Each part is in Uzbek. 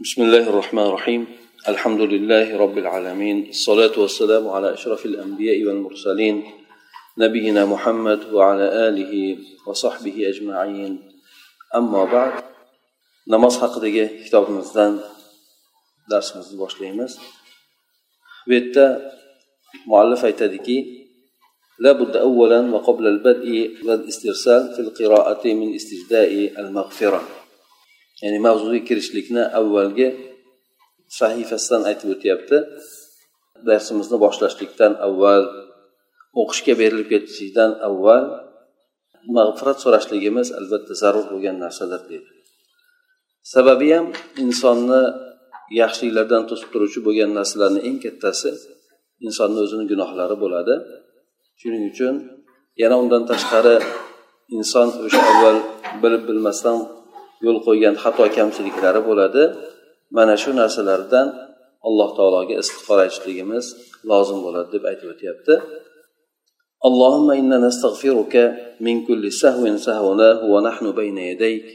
بسم الله الرحمن الرحيم الحمد لله رب العالمين الصلاة والسلام على أشرف الأنبياء والمرسلين نبينا محمد وعلى آله وصحبه أجمعين أما بعد namoz haqidagi kitobimizdan darsimizni boshlaymiz. Bu yerda muallif aytadiki لابد أولا وقبل البدء والاسترسال في القراءة من استجداء المغفرة ya'ni mavzuga kirishlikni avvalgi sahifasidan aytib o'tyapti. Darsimizni boshlashlikdan avval o'qishga berilib ketishlikdan avval mag'firat so'rashligimiz albatta zarur bo'lgan narsadir deydi. Sababi ham insonni yaxshiliklardan to'sib turuvchi bo'lgan narsalarni eng kattasi insonni o'zini gunohlari bo'ladi. Shuning uchun yana undan tashqari inson o'sha avval bilib bilmasdan yo'l qo'ygan xato kamchiliklari bo'ladi mana shu narsalardan alloh taologa istig'for aytishligimiz lozim bo'ladi deb aytib o'tyapti اللهم إنا نستغفرك من كل سهو سهوناه ونحن بين يديك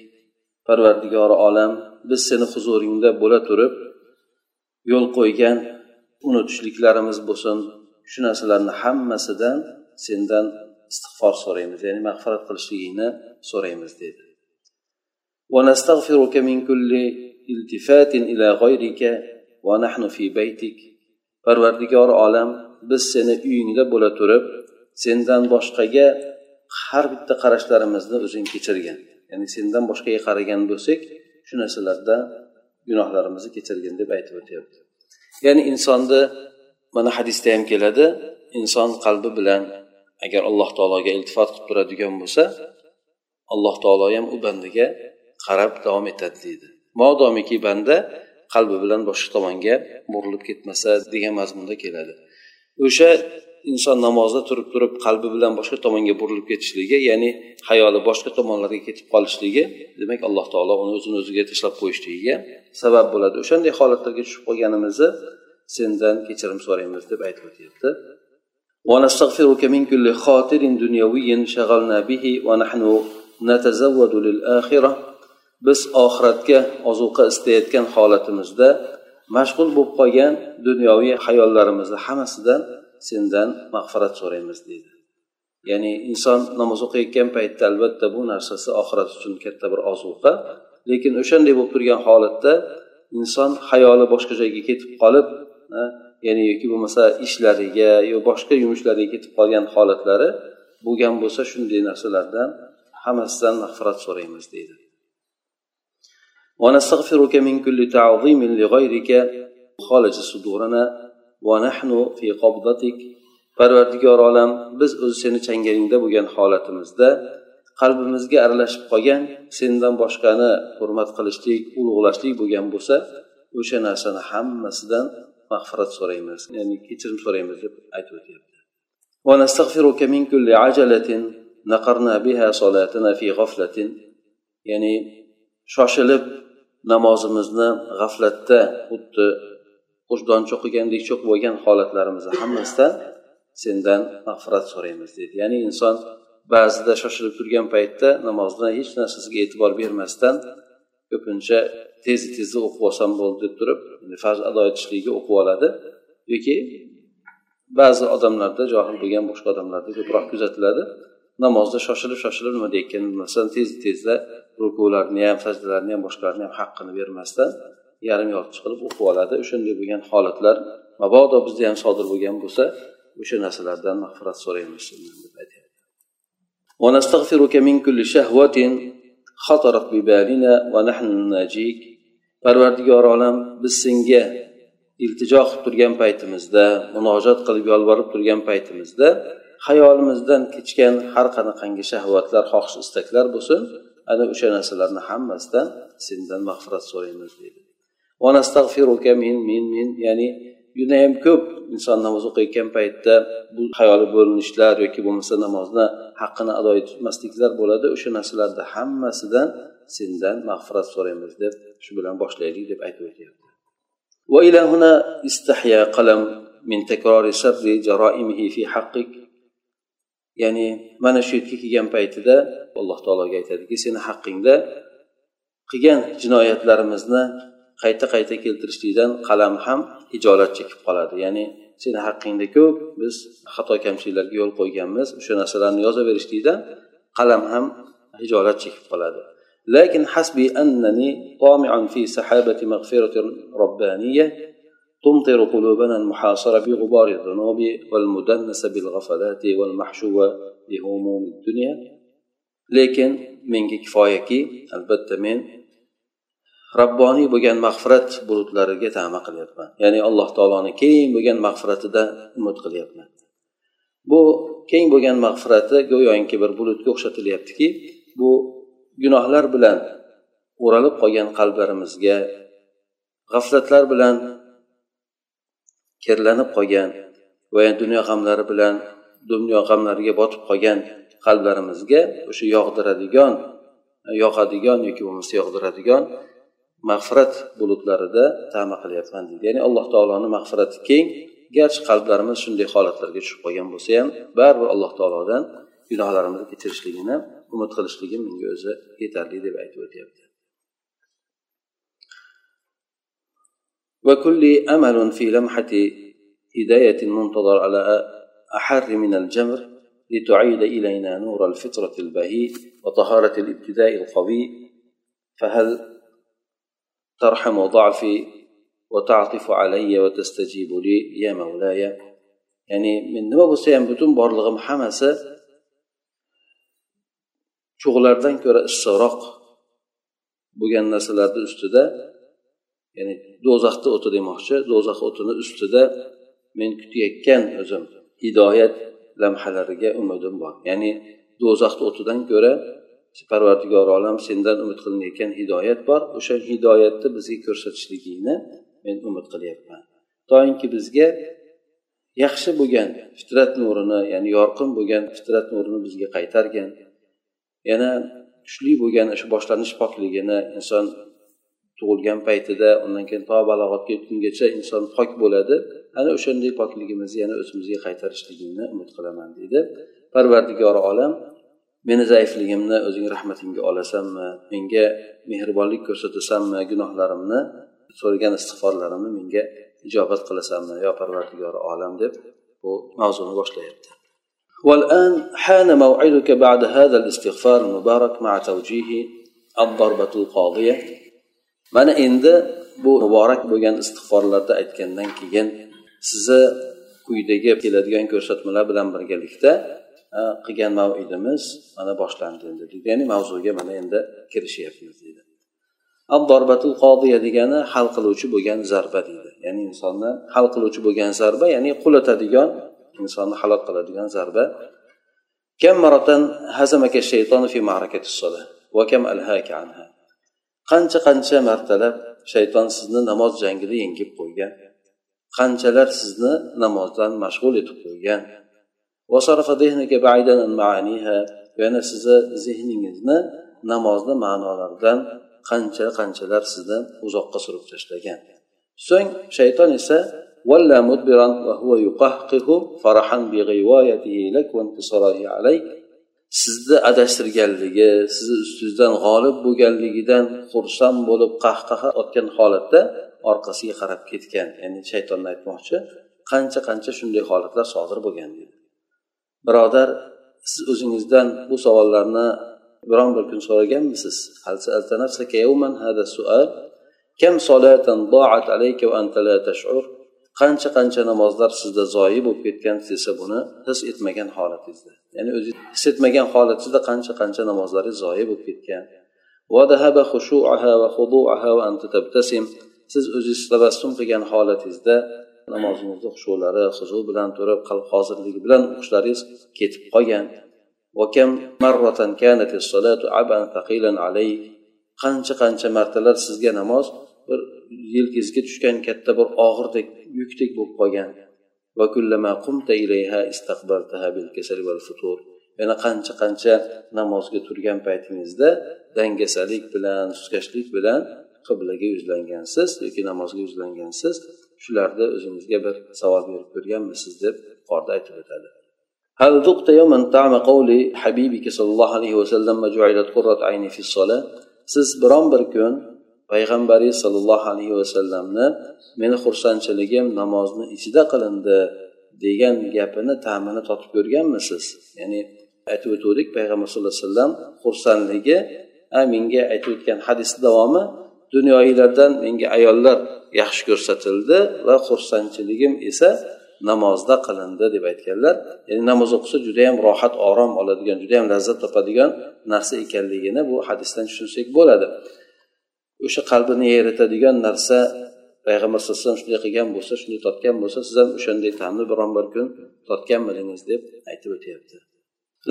parvardigori olam biz seni huzuringda bo'la turib yo'l qo'ygan unutishliklarimiz bo'lsin shu narsalarni hammasidan sendan istig'for so'raymiz ya'ni mag'firat qilishligingni so'raymiz dedi ونستغفرك من كل التفات إلى غيرك ونحن في بيتك parvardigor olam biz seni uyingda bo'la turib sendan boshqaga har bitta qarashlarimizni o'zing kechirgin ya'ni sendan boshqaga qaragan bo'lsak shu narsalarda gunohlarimizni kechirgin deb aytib o'tyapti ya'ni insonni mana hadisda ham keladi inson qalbi bilan agar alloh taologa iltifot qilib turadigan bo'lsa alloh taolo ham u bandaga qarab davom etadi deydi modomiki banda qalbi bilan boshqa tomonga burilib ketmasa degan mazmunda keladi o'sha inson namozda turib turib qalbi bilan boshqa tomonga burilib ketishligi ya'ni hayoli boshqa tomonlarga ketib qolishligi demak alloh taolo uni o'zini o'ziga tashlab qo'yishligiga sabab bo'ladi o'shanday holatlarga tushib qolganimizni sendan kechirim so'raymiz deb aytib o'tyapti ونستغفرك من كل خاطر دنيوي شغلنا به ونحن نتزود للآخرة biz oxiratga ozuqa istayotgan holatimizda mashg'ul bo'lib qolgan dunyoviy hayollarimizni hammasidan sendan mag'firat so'raymiz deydi. Ya'ni inson namoz o'qiyotgan paytda albatta bu narsasi oxirat uchun katta bir ozuqa lekin o'shanday bo'lib turgan holatda inson hayoli boshqa joyga ketib qolib ya'ni yoki bo'lmasa ishlariga yo boshqa yumushlariga ketib qolgan holatlari bo'lgan bo'lsa shunday narsalardan hammasidan mag'firat so'raymiz deydi. ونستغفرك من كل تعظيم لغيرك خالج صدورنا ونحن في قبضتك parvardigor olam biz o'zi seni changalingda bo'lgan holatimizda qalbimizga aralashib qolgan sendan boshqani hurmat qilishlik ulug'lashlik bo'lgan bo'lsa o'sha narsani hammasidan mag'firat so'raymiz ya'ni kechirim so'raymiz deb aytib o'tyapti ونستغفرك من كل عجلة نقرنا بها صلاتنا في غفلة ya'ni shoshilib namozimizni g'aflatda xuddi qo'shdon cho'qigandek cho'qib olgan holatlarimizni hammasidan sendan mag'firat so'raymiz deydi. Ya'ni inson ba'zida shoshilib turgan paytda namozni hech narsasiga e'tibor bermasdan ko'pincha tez tezda o'qib olsam bo'ldi deb turib farz ado etishligiga o'qib oladi. Yoki ba'zi odamlarda johil bo'lgan boshqa odamlarda ko'proq kuzatiladi. namozda shoshilib shoshilib nima deyotganini bilmasdan tezda tezda rukularni ham sajdalarni ham boshqalarni ham haqqini bermasdan yarim yolg'iz qilib o'qib oladi o'shanday bo'lgan holatlar mabodo bizda ham sodir bo'lgan bo'lsa o'sha narsalardan mag'firat so'raymiz deb aytyapti ونستغفرك من كل شهوة خطرت ببالنا ونحن ناجيك parvardigor olam biz senga iltijo qilib turgan paytimizda munojat qilib yolborib turgan paytimizda hayolimizdan kechgan har qanaqangi shahvatlar xohish istaklar bo'lsin ana o'sha narsalarni hammasidan sendan mag'firat so'raymiz deydi min min min ya'ni judayam ko'p inson namoz o'qiyotgan paytda bu hayoli bo'linishlar yoki bo'lmasa namozni haqqini ado etmasliklar bo'ladi o'sha narsalarni hammasidan sendan mag'firat so'raymiz deb shu bilan boshlaylik deb aytib o'tyapti وإلى هنا استحيا قلم من تكرار سر جرائمه في حقك ya'ni mana shu yerga kelgan paytida alloh taologa aytadiki seni haqqingda qilgan jinoyatlarimizni qayta qayta keltirishlikdan qalam ham ijolat chekib qoladi. Ya'ni seni haqqingda ko'p biz xato kamchiliklarga yo'l qo'yganmiz o'sha narsalarni yozaverishlikdan qalam ham hijolat chekib qoladi. Lekin hasbi annani fi sahabati mag'firati robbaniya تمطر قلوبنا المحاصرة بغبار الذنوب والمدنسة بالغفلات والمحشوة بهموم الدنيا lekin menga kifoyaki albatta men rabboniy bo'lgan mag'firat bulutlariga tama qilyapman ya'ni alloh taoloni keng bo'lgan mag'firatida umid qilyapman bu keng bo'lgan mag'firati go'yoki bir bulutga o'xshatilyaptiki bu gunohlar bilan o'ralib qolgan qalblarimizga g'aflatlar bilan kirlanib qolgan va dunyo g'amlari bilan dunyo g'amlariga botib qolgan qalblarimizga o'sha yog'diradigan yoqadigan yoki bo'lmasa yog'diradigan mag'firat bulutlarida tama qilyapman deydi. Ya'ni alloh taoloni mag'firati keng. Garchi qalblarimiz shunday holatlarga tushib qolgan bo'lsa ham baribir alloh taolodan gunohlarimizni kechirishligini umid qilishligim menga o'zi yetarli deb aytib o'tyapti. وكل أمل في لمحة هداية منتظر على أحر من الجمر لتعيد إلينا نور الفطرة البهي وطهارة الابتداء القوي. فهل ترحم ضعفي وتعطف علي وتستجيب لي يا مولاي؟ ya'ni men nima bo'lsa ham butun borlig'im hammasi cho'g'lardan ko'ra issiqroq bo'lgan narsalarni ya'ni do'zaxni o'ti demoqchi. Do'zax o'tini ustida men kutayotgan o'zim hidoyat lamhalariga umidim bor. Ya'ni do'zaxni o'tidan ko'ra parvardigor olam sendan umid qilinayotgan hidoyat bor. O'sha hidoyatni bizga ko'rsatishligingni men umid qilyapman. Toinki bizga yaxshi bo'lgan fitrat nurini ya'ni yorqin bo'lgan fitrat nurini bizga qaytargan yana kuchli bo'lgan o'sha boshlanish pokligini inson tug'ilgan paytida undan keyin to balog'atga yetgungacha inson pok bo'ladi ana o'shanday pokligimizni yana o'zimizga qaytarishligingni umid qilaman deydi parvardigori olam meni zaifligimni o'zing rahmatingga olasanmi menga mehribonlik ko'rsatasanmi gunohlarimni so'ragan istig'forlarimni menga ijobat qilasanmi yo parvardigori olam deb bu mavzuni boshlayapti والآن حان موعدك بعد هذا الاستغفار المبارك مع توجيه الضربة القاضية mana endi bu muborak bo'lgan istig'forlarda aytgandan keyin sizni quyidagi keladigan ko'rsatmalar bilan birgalikda qilgan mavidimiz mana boshlandi endi deydi ya'ni mavzuga mana endi kirishyapmiz deydi abdorbatul qodiya degani hal qiluvchi bo'lgan zarba deydi ya'ni insonni hal qiluvchi bo'lgan zarba ya'ni qulatadigan insonni halok qiladigan zarba كم مرة هزمك الشيطان في معركة الصلاة وكم ألهاك عنها qancha qancha martalab shayton sizni namoz jangida yengib qo'ygan qanchalar sizni namozdan mashg'ul etib qo'ygan yana sizni zehningizni namozni ma'nolaridan qancha qanchalar sizni uzoqqa surib tashlagan so'ng shayton esa ولا مدبرا وهو يقهقه فرحا بغوايته لك وانتصاره عليك sizni adashtirganligi sizni ustingizdan g'olib bo'lganligidan xursand bo'lib qahqaha otgan holatda orqasiga qarab ketgan ya'ni shaytonni aytmoqchi qancha qancha shunday holatlar sodir bo'lgan deydi birodar siz o'zingizdan bu savollarni biron bir kun so'raganmisiz كم صلاة ضاعت عليك وأنت لا تشعر Qancha qancha namozlar sizda zoyi bo'lib ketgan desa buni his etmagan holatingizda. Ya'ni o'zi his etmagan holatingizda qancha qancha namozlaringiz zoyi bo'lib ketgan. Siz o'zingiz tabassum qilgan holatingizda namozingizni xushulari huzu bilan turib qalb hozirligi bilan o'qishlaringiz ketib qolgan. Qancha qancha martalar sizga namoz bir yelkangizga tushgan katta bir og'irdek yukdek bo'lib qolgan yana qancha qancha namozga turgan paytingizda dangasalik bilan suskashlik bilan qiblaga yuzlangansiz yoki namozga yuzlangansiz shularni o'zingizga bir savol berib ko'rganmisiz deb yuqorida aytib o'tadi هل ذقت يوما طعم قول حبيبك صلى الله عليه وسلم جعلت قرة عيني في الصلاة siz biron bir kun payg'ambariy sollallohu alayhi vasallamni meni xursandchiligim namozni ichida qilindi degan gapini ta'mini totib ko'rganmisiz? Ya'ni aytib o'tgandik payg'ambar sallallohu alayhi vasallam xursandligi menga aytib o'tgan hadisni davomi dunyoiylardan menga ayollar yaxshi ko'rsatildi va xursandchiligim esa namozda qilindi deb aytganlar. Ya'ni namoz o'qisa judayam rohat orom oladigan judayam lazzat topadigan narsa ekanligini bu hadisdan tushunsak bo'ladi. o'sha qalbini eritadigan narsa payg'ambar sallallohu alayhi vasallam shunday qilgan bo'lsa shunday totgan bo'lsa siz ham o'shanday ta'mni biron bir kun totganmidingiz deb aytib o'tyapti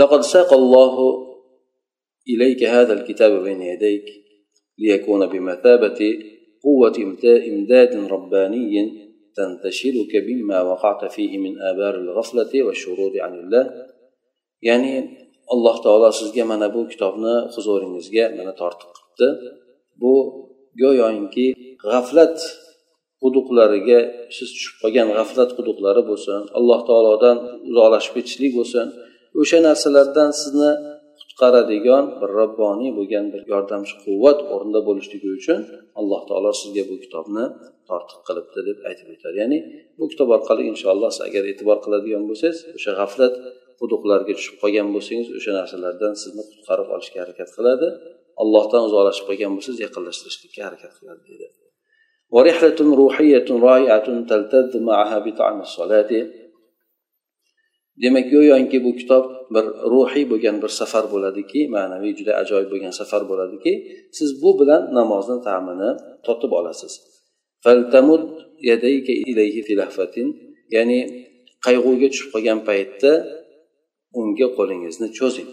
لقد ساق الله إليك هذا الكتاب بين يديك ليكون بمثابة قوة إمداد رباني تنتشلك مما وقعت فيه من آبار الغفلة والشرود عن الله يعني alloh taolo sizga mana bu kitobni huzuringizga mana tortiq qilibdi bu go'yoki g'aflat quduqlariga siz tushib qolgan g'aflat quduqlari bo'lsin alloh taolodan uzoqlashib ketishlik bo'lsin o'sha narsalardan sizni qutqaradigan bir robboniy bo'lgan bir yordamchi quvvat o'rnida bo'lishligi uchun alloh taolo sizga bu kitobni tortiq qilibdi deb aytib o'tadi. Ya'ni bu kitob orqali inshaalloh siz agar e'tibor qiladigan bo'lsangiz o'sha g'aflat quduqlarga tushib qolgan bo'lsangiz o'sha narsalardan sizni qutqarib olishga harakat qiladi. allohdan uzoqlashib qolgan bo'lsangiz yaqinlashtirishlikka harakat qiladi deydi ورحلة روحية رائعة تلتذ معها بطعم الصلاة demak go'yoki bu kitob bir ruhiy bo'lgan bir safar bo'ladiki ma'naviy juda ajoyib bo'lgan safar bo'ladiki siz bu bilan namozni ta'mini totib olasiz ya'ni qayg'uga tushib qolgan paytda unga qo'lingizni cho'zing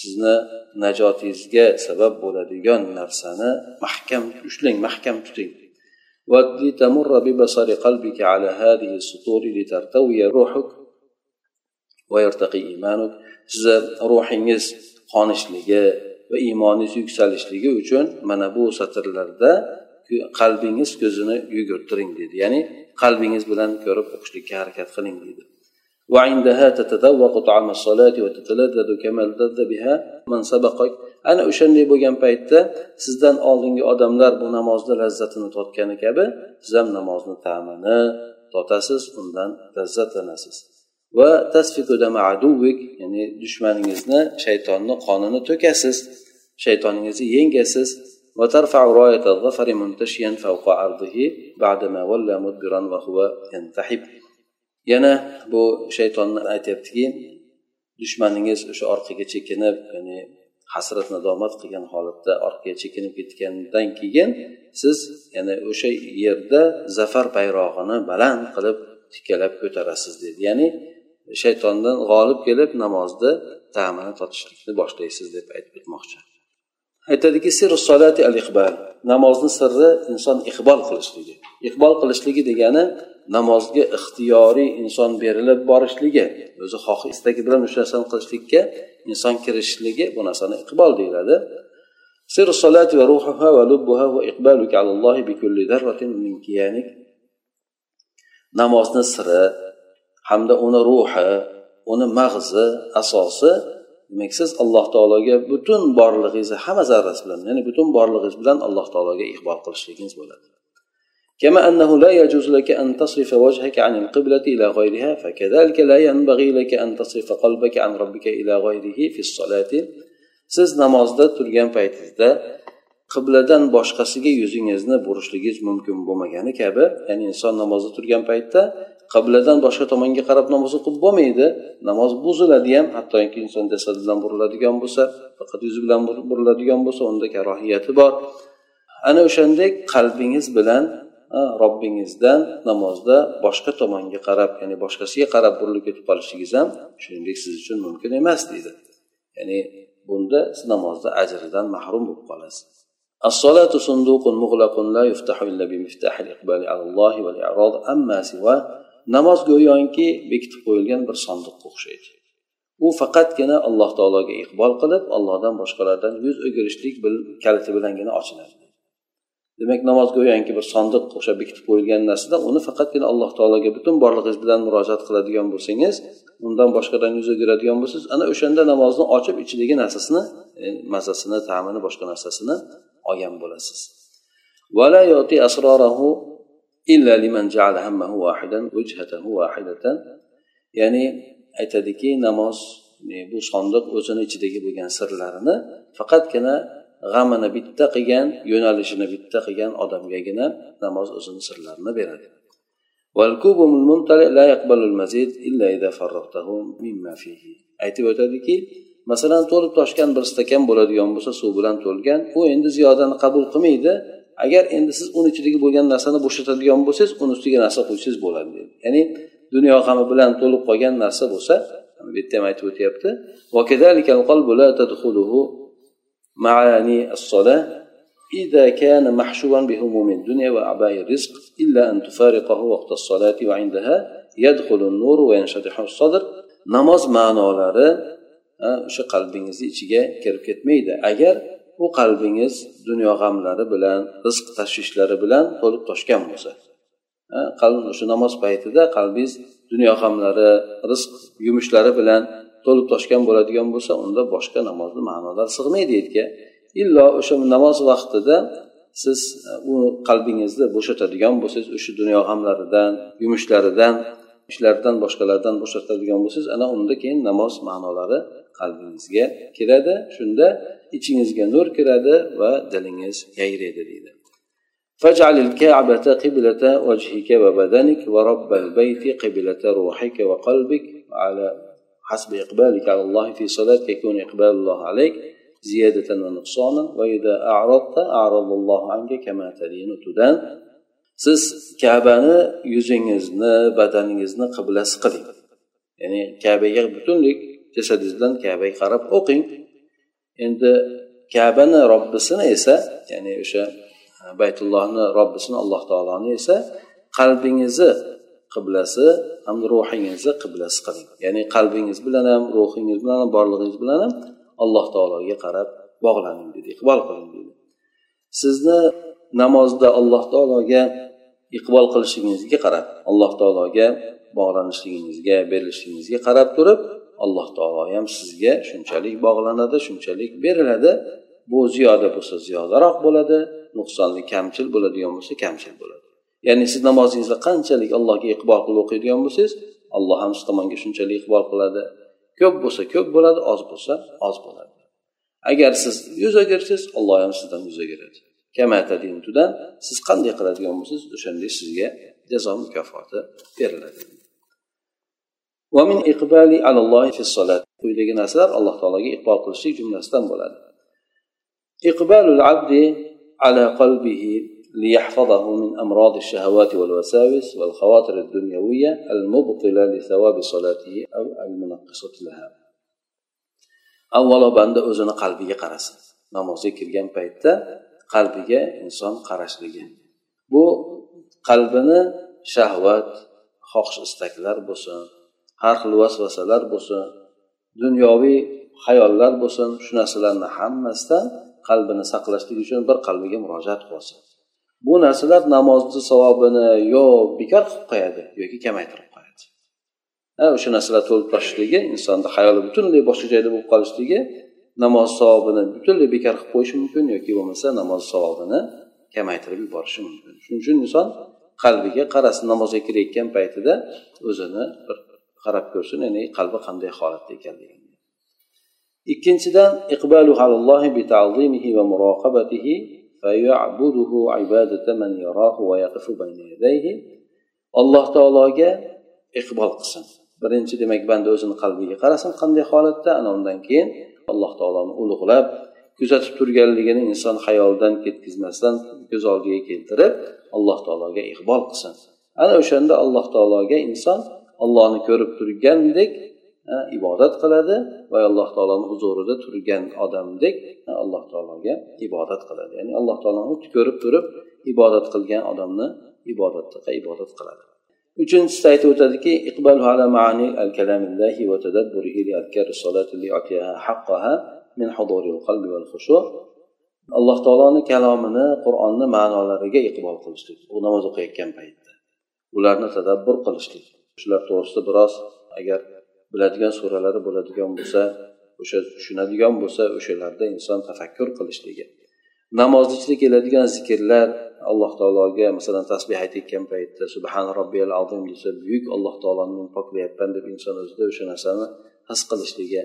sizni najotingizga sabab bo'ladigan narsani mahkam ushlang mahkam tuting ولتمر ببصر قلبك على هذه السطور لترتوي روحك ويرتقي إيمانك sizni ruhingiz qonishligi va iymoningiz yuksalishligi uchun mana bu satrlarda qalbingiz ko'zini yugurtiring deydi ya'ni qalbingiz bilan ko'rib o'qishlikka harakat qiling deydi وعندها تتذوق طعم الصلاة وتتلذذ كما لذ بها من سبقك ana o'shanday bo'lgan paytda sizdan oldingi odamlar bu namozni lazzatini totgani kabi siz ham namozni ta'mini totasiz undan lazzatlanasiz va ya'ni dushmaningizni shaytonni qonini to'kasiz shaytoningizni yengasiz وترفع راية الظفر منتشيا فوق عرضه بعدما ولى مدبرا وهو ينتحب Yana bu shaytonni aytyaptiki dushmaningiz o'sha orqaga chekinib ya'ni hasrat nadomat qilgan holatda orqaga chekinib ketgandan keyin siz yana o'sha yerda zafar bayrog'ini baland qilib tikkalab ko'tarasiz dedi. Ya'ni shaytondan g'olib kelib namozni ta'mini totishlikni boshlaysiz deb aytib o'tmoqchi. Aytadiki al iqbal namozni sirri inson iqbol qilishligi. Iqbol qilishligi degani namozga ixtiyoriy inson berilib borishligi. O'zi xoh istagi bilan o'sha narsani qilishlikka inson kirishishligi bu narsani iqbol deyiladi. Namozni siri hamda uni ruhi uni mag'zi asosi demak siz alloh taologa butun borlig'ingizni hamma zarrasi bilan ya'ni butun borlig'ingiz bilan alloh taologa iqbol qilishligingiz bo'ladi كما أنه لا يجوز لك أن تصرف وجهك عن القبلة إلى غيرها فكذلك لا ينبغي لك أن تصرف قلبك عن ربك إلى غيره في الصلاة siz namozda turgan paytingizda qibladan boshqasiga yuzingizni burishligingiz mumkin bo'lmagani kabi ya'ni inson namozda turgan paytda qibladan boshqa tomonga qarab namoz o'qib bo'lmaydi namoz buziladi ham hattoki inson jasadi bilan buriladigan bo'lsa faqat yuzi bilan buriladigan bo'lsa unda karohiyati bor ana o'shandek qalbingiz bilan robbingizdan namozda boshqa tomonga qarab ya'ni boshqasiga qarab burilib ketib qolishligingiz ham shuningdek siz uchun mumkin emas deydi ya'ni bunda siz namozda ajridan mahrum bo'lib qolasiz الصلاة صندوق مغلق لا يفتح إلا بمفتاح الإقبال على الله والإعراض أما سواه namoz go'yoki bekitib qo'yilgan bir sandiqqa o'xshaydi. U faqatgina alloh taologa iqbol qilib allohdan boshqalardan yuz o'girishlik kaliti bilangina ochiladi. Demak namoz go'yoki bir sondiq o'sha bekitib qo'yilgan narsada uni faqatgina alloh taologa butun borlig'ingiz bilan murojaat qiladigan bo'lsangiz undan boshqadan yuz o'giradigan bo'lsangiz ana o'shanda namozni ochib ichidagi narsasini e, mazasini ta'mini boshqa narsasini olgan bo'lasiz. Ya'ni aytadiki namoz bu sondiq o'zini ichidagi bo'lgan sirlarini faqatgina g'amini bitta qilgan yo'nalishini bitta qilgan odamgagina namoz o'zini sirlarini beradi. Aytib o'tadiki masalan to'lib toshgan bir stakan bo'ladigan bo'lsa suv bilan to'lgan u endi ziyodani qabul qilmaydi agar endi siz uni ichidagi bo'lgan narsani bo'shatadigan bo'lsangiz uni ustiga narsa qo'ysangiz bo'ladi deydi ya'ni dunyo g'ami bilan to'lib qolgan narsa bo'lsa bu yerda ham aytib o'tyapti معاني الصلاة إذا كان محشوا بهموم الدنيا وأعباء الرزق إلا أن تفارقه وقت الصلاة وعندها يدخل النور وينشرح الصدر namoz ma'nolari o'sha qalbingizni ichiga kirib ketmaydi agar u qalbingiz dunyo g'amlari bilan rizq tashvishlari bilan to'lib toshgan bo'lsa. O'sha namoz paytida qalbingiz dunyo g'amlari rizq yumushlari bilan to'lib toshgan bo'ladigan bo'lsa unda boshqa namozni ma'nolar sig'maydi yerga illo o'sha namoz vaqtida siz e, u qalbingizni bo'shatadigan bo'lsangiz o'sha dunyo g'amlaridan yumushlaridan ishlardan boshqalardan bo'shatadigan bo'lsangiz ana unda keyin namoz ma'nolari qalbingizga kiradi shunda ichingizga nur kiradi va dilingiz yayraydi deydi فاجعل الكعبة قبلة وجهك وبدنك ورب البيت قبلة روحك وقلبك على حسب إقبالك على الله في صلاتك يكون إقبال الله عليك زيادة ونقصانا وإذا أعرضت أعرض الله عنك كما تدين تدان siz kabani yuzingizni badaningizni qiblasi qiling ya'ni kabaga butunlik jasadingiz bilan kabaga qarab o'qing. Endi kabani robbisini esa ya'ni o'sha e, baytullohni robbisini alloh taoloni esa qalbingizni qiblasi hamda ruhingizni qiblasi qiling. Ya'ni qalbingiz bilan ham ruhingiz bilan ham borlig'ingiz bilan ham alloh taologa qarab bog'laning dedi iqbol qiling dedi. Sizni namozda alloh taologa iqbol qilishingizga qarab alloh taologa bog'lanishligingizga berilishingizga qarab turib alloh taolo ham sizga shunchalik bog'lanadi shunchalik beriladi. Bu ziyoda bo'lsa ziyodaroq bo'ladi nuqsonli kamchil bo'ladigan bo'lsa kamchil bo'ladi. Ya'ni siz namozingizni qanchalik allohga iqbol qilib o'qiydigan bo'lsangiz alloh ham siz tomonga shunchalik iqbol qiladi. Ko'p bo'lsa ko'p bo'ladi oz bo'lsa oz bo'ladi. Agar siz yuz o'girsangiz alloh ham sizdan yuz o'giradi. Siz qanday qiladigan bo'lsangiz o'shanday sizga jazo mukofoti beriladi. quyidagi narsalar alloh taologa iqbol qilishlik jumlasidan bo'ladi iqbalul abdi ala qalbihi ليحفظه من أمراض الشهوات والوساوس والخواطر الدنيوية المبطلة لثواب صلاته أو المنقصة لها avvalo banda o'zini qalbiga qarasin namozga kirgan paytda qalbiga inson qarashligi bu qalbini shahvat xohish istaklar bo'lsin har xil vasvasalar bo'lsin dunyoviy xayollar bo'lsin shu narsalarni hammasidan qalbini saqlashlik uchun bir qalbiga murojaat qilsin. Bu narsalar namozni savobini yo bekor qilib qo'yadi yoki kamaytirib qo'yadi. O'sha narsalar to'lib toshishligi insonni hayoli butunlay boshqa joyda bo'lib qolishligi namoz savobini butunlay bekor qilib qo'yishi mumkin yoki bo'lmasa namoz savobini kamaytirib yuborishi mumkin. Shuning uchun inson qalbiga qarasin namozga kirayotgan paytida o'zini bir qarab ko'rsin ya'ni qalbi qanday holatda ekanligini ikkinchidan iqbalu alallohi bi ta'zimihi va muraqabatihi فيعبده عبادة من يراه ويقف بين يديه alloh taologa iqbol qilsin birinchi demak banda o'zini qalbiga qarasin qanday holatda ana undan keyin alloh taoloni ulug'lab kuzatib turganligini inson xayolidan ketkazmasdan ko'z oldiga keltirib alloh taologa iqbol qilsin ana o'shanda alloh taologa inson ollohni ko'rib turgandek ibodat qiladi va alloh taoloni huzurida turgan odamdek alloh taologa ibodat qiladi. Ya'ni alloh taoloni ko'rib turib ibodat qilgan odamni ibodatda ibodat qiladi. Uchinchisida aytib o'tadiki ala maani al kalamillahi va tadabburihi li adkari solati li haqqaha min huduril qalbi wal khushu. Alloh taoloni kalomini qur'onni ma'nolariga iqbol qilishlik u namoz o'qiyotgan paytda. Ularni tadabbur qilishlik. Shular to'g'risida biroz agar biladigan suralari bo'ladigan bo'lsa o'sha tushunadigan bo'lsa o'shalarda inson tafakkur qilishligi. Namozni ichida keladigan zikrlar alloh taologa masalan tasbeh aytayotgan paytda subhan robbiyal azim desa buyuk alloh taoloni men poklayapman deb inson o'zida o'sha narsani his qilishligi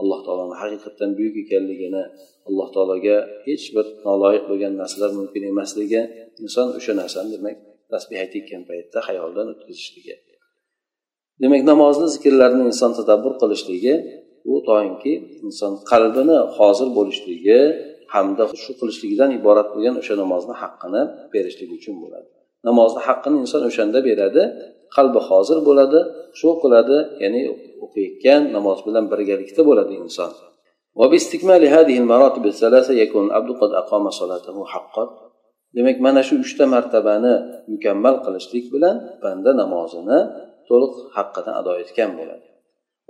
alloh taoloni haqiqatdan buyuk ekanligini alloh taologa hech bir noloyiq bo'lgan narsalar mumkin emasligi inson o'sha narsani demak tasbeh aytayotgan paytda xayoldan o'tkazishligi. demak namozni zikrlarini inson tadabbur qilishligi u toinki inson qalbini hozir bo'lishligi hamda shu qilishligidan iborat bo'lgan o'sha namozni haqqini berishlik uchun bo'ladi namozni haqqini inson o'shanda beradi qalbi hozir bo'ladi shu qiladi ya'ni o'qiyotgan namoz bilan birgalikda bo'ladi inson وباستكمال هذه المراتب الثلاثة يكون العبد قد أقام صلاته حقا demak mana shu uchta martabani mukammal qilishlik bilan banda namozini to'liq haqqidan ado etgan bo'ladi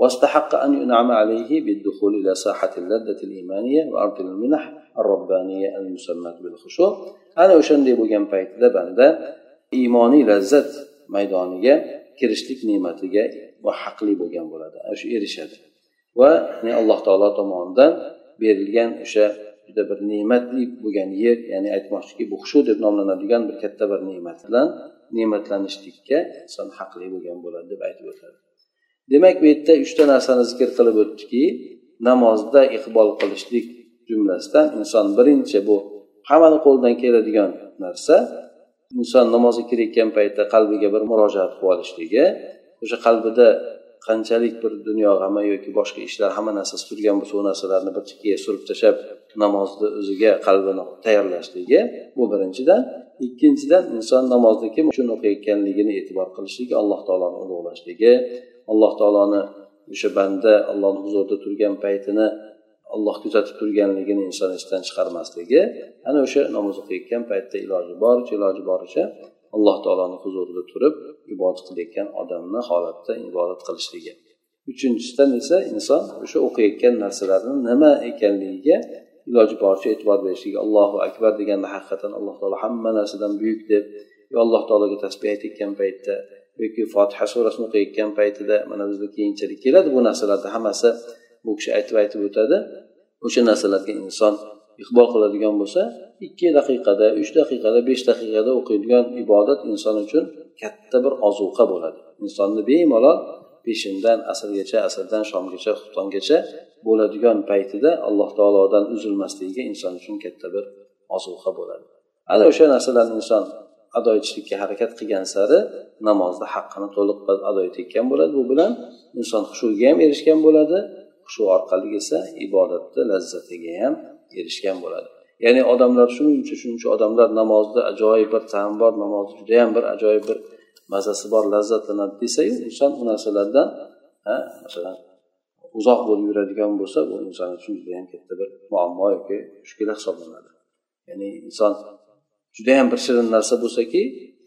واستحق أن ينعم عليه بالدخول إلى ساحة اللذة الإيمانية وأرض المنح الربانية المسمى بالخشوع أنا o'shanday bo'lgan paytida banda iymoniy lazzat maydoniga kirishlik ne'matiga va haqli bo'lgan bo'ladi shu erishadi va alloh taolo tomonidan berilgan o'sha juda bir ne'matli bo'lgan yer ya'ni aytmoqchiki bu xushu deb nomlanadigan bir katta bir ne'mat bilan ne'matlanishlikka inson haqli bo'lgan bo'ladi deb aytib o'tadi. Demak bu yerda uchta narsani zikr qilib o'tdiki namozda iqbol qilishlik jumlasidan inson birinchi bu hammani qo'lidan keladigan narsa inson namozga kirayotgan paytda qalbiga bir murojaat qilib olishligi o'sha qalbida qanchalik bir dunyo g'ami yoki boshqa ishlar hamma narsasi turgan bo'lsa u narsalarni bir chekkaga surib tashlab namozni o'ziga qalbini tayyorlashligi bu birinchidan. Ikkinchidan inson namozni kim uchun o'qiyotganligini e'tibor qilishligi alloh taoloni ulug'lashligi. Alloh taoloni o'sha banda allohni huzurida turgan paytini alloh kuzatib turganligini inson esdan chiqarmasligi. Ana o'sha namoz o'qiyotgan paytda iloji boricha iloji boricha alloh taoloni huzurida turib ibodat qilayotgan odamni holatda ibodat qilishligi. Uchinchisidan esa inson o'sha o'qiyotgan narsalarni nima ekanligiga iloji boricha e'tibor berishligi. Allohu akbar deganda haqiqatdan alloh taolo hamma narsadan buyuk deb yo alloh taologa tasbeh aytayotgan paytda yoki fotiha surasini o'qiyotgan paytida mana bizda keyinchalik keladi bu narsalarni hammasi bu kishi aytib aytib o'tadi. O'sha narsalarga inson iqbol qiladigan bo'lsa ikki daqiqada uch daqiqada besh daqiqada o'qiydigan ibodat inson uchun katta bir ozuqa bo'ladi. Insonni bemalol peshindan asrgacha asrdan shomgacha xuftongacha bo'ladigan paytida alloh taolodan uzilmasligiga inson uchun katta bir ozuqa bo'ladi. Ana o'sha narsalarni inson ado etishlikka harakat qilgan sari namozni haqqini to'liq ado etayotgan bo'ladi. Bu bilan inson xushuvga ham erishgan bo'ladi shu orqali esa ibodatni lazzatiga ham erishgan bo'ladi. Ya'ni odamlar shuncha shuncha odamlar namozda ajoyib bir ta'mi bor namozni judayam bir ajoyib bir mazasi bor lazzatlanadi desayu inson u narsalardan masalan uzoq bo'lib yuradigan bo'lsa bu inson uchun judayam katta bir muammo yoki mushkula hisoblanadi. Ya'ni inson judayam bir shirin narsa bo'lsaki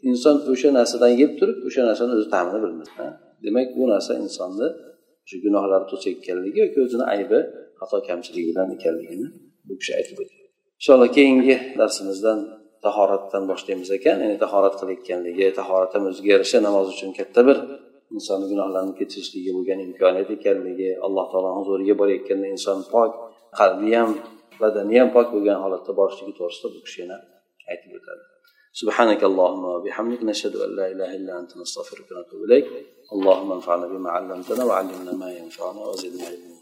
inson o'sha narsadan yeb turib o'sha narsani o'zi ta'mini bilmaydi demak bu narsa insonni shu gunohlari to'sayotganligi yoki o'zini aybi xato kamchiligi bilan ekanligini bu kishi aytib o'tgan. inshaalloh keyingi darsimizdan tahoratdan boshlaymiz ekan ya'ni tahorat qilayotganligi tahorat ham o'ziga yarasha namoz uchun katta bir insonni gunohlarini kechirishligiga bo'lgan imkoniyat ekanligi alloh taoloni huzuriga borayotganda inson pok qalbi ham badani ham pok bo'lgan holatda borishligi to'g'risida bu kishi yana aytib o'tadi سبحانك اللهم وبحمدك نشهد أن لا إله إلا أنت نستغفرك ونتوب إليك اللهم انفعنا بما علمتنا وعلمنا ما ينفعنا وزدنا علما